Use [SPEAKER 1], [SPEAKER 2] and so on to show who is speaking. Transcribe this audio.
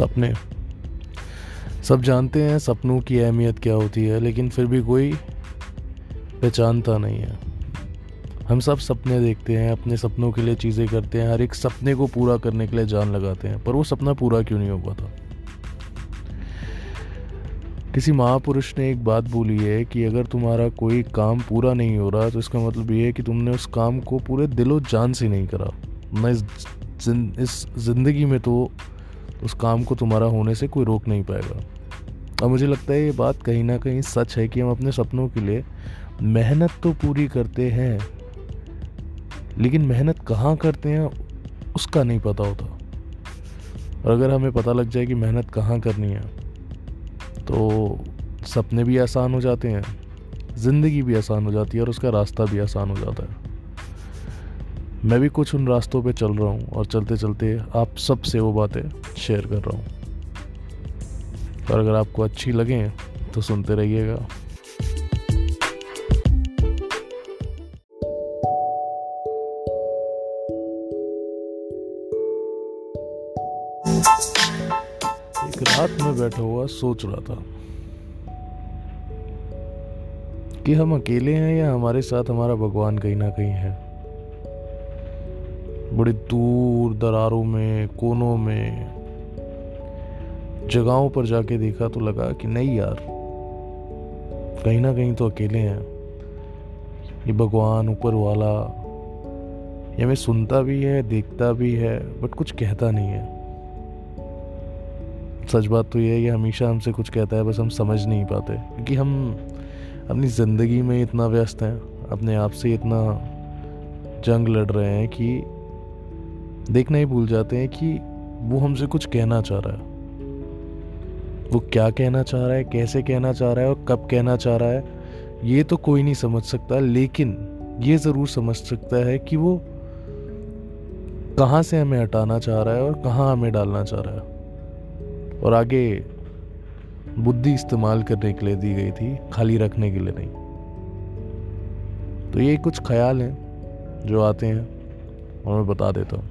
[SPEAKER 1] सपने। सब जानते हैं सपनों की अहमियत क्या होती है, लेकिन फिर भी कोई पहचानता नहीं है। हम सब सपने देखते हैं, अपने सपनों के लिए चीज़ें करते हैं, हर एक सपने को पूरा करने के लिए जान लगाते हैं, पर वो सपना पूरा क्यों नहीं हो पाता किसी महापुरुष ने एक बात बोली है कि अगर तुम्हारा कोई काम पूरा नहीं हो रहा तो इसका मतलब ये है कि तुमने उस काम को पूरे दिलो जान से नहीं करा। इस इस ज़िंदगी में तो उस काम को तुम्हारा होने से कोई रोक नहीं पाएगा। और मुझे लगता है ये बात कहीं ना कहीं सच है कि हम अपने सपनों के लिए मेहनत तो पूरी करते हैं, लेकिन मेहनत कहाँ करते हैं उसका नहीं पता होता। और अगर हमें पता लग जाए कि मेहनत कहाँ करनी है तो सपने भी आसान हो जाते हैं, ज़िंदगी भी आसान हो जाती है और उसका रास्ता भी आसान हो जाता है। मैं भी कुछ उन रास्तों पे चल रहा हूँ और चलते चलते आप सबसे वो बातें शेयर कर रहा हूँ। और अगर आपको अच्छी लगे तो सुनते रहिएगा। एक रात में बैठा हुआ सोच रहा था कि हम अकेले हैं या हमारे साथ हमारा भगवान कहीं ना कहीं है। बड़ी दूर दरारों में, कोनों में, जगहों पर जाके देखा तो लगा कि नहीं यार, कहीं ना कहीं तो अकेले हैं। ये भगवान ऊपर वाला, ये हमें सुनता भी है, देखता भी है बट कुछ कहता नहीं है। सच बात तो ये है कि हमेशा हमसे कुछ कहता है, बस हम समझ नहीं पाते, क्योंकि हम अपनी ज़िंदगी में इतना व्यस्त हैं, अपने आप से इतना जंग लड़ रहे हैं कि देखना ही भूल जाते हैं कि वो हमसे कुछ कहना चाह रहा है। वो क्या कहना चाह रहा है, कैसे कहना चाह रहा है और कब कहना चाह रहा है, ये तो कोई नहीं समझ सकता। लेकिन ये ज़रूर समझ सकता है कि वो कहाँ से हमें हटाना चाह रहा है और कहाँ हमें डालना चाह रहा है। और आगे बुद्धि इस्तेमाल करने के लिए दी गई थी, खाली रखने के लिए नहीं। तो ये कुछ ख्याल हैं जो आते हैं और मैं बता देता हूँ।